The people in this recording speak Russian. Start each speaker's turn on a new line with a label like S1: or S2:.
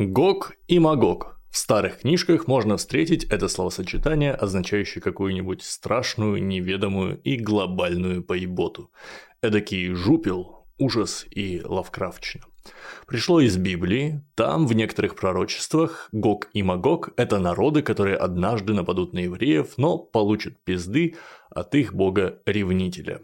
S1: Гог и Магог. В старых книжках можно встретить это словосочетание, означающее какую-нибудь страшную, неведомую и глобальную поеботу. Эдакий жупел, ужас и лавкрафтчина. Пришло из Библии, там в некоторых пророчествах Гог и Магог – это народы, которые однажды нападут на евреев, но получат пизды от их бога-ревнителя.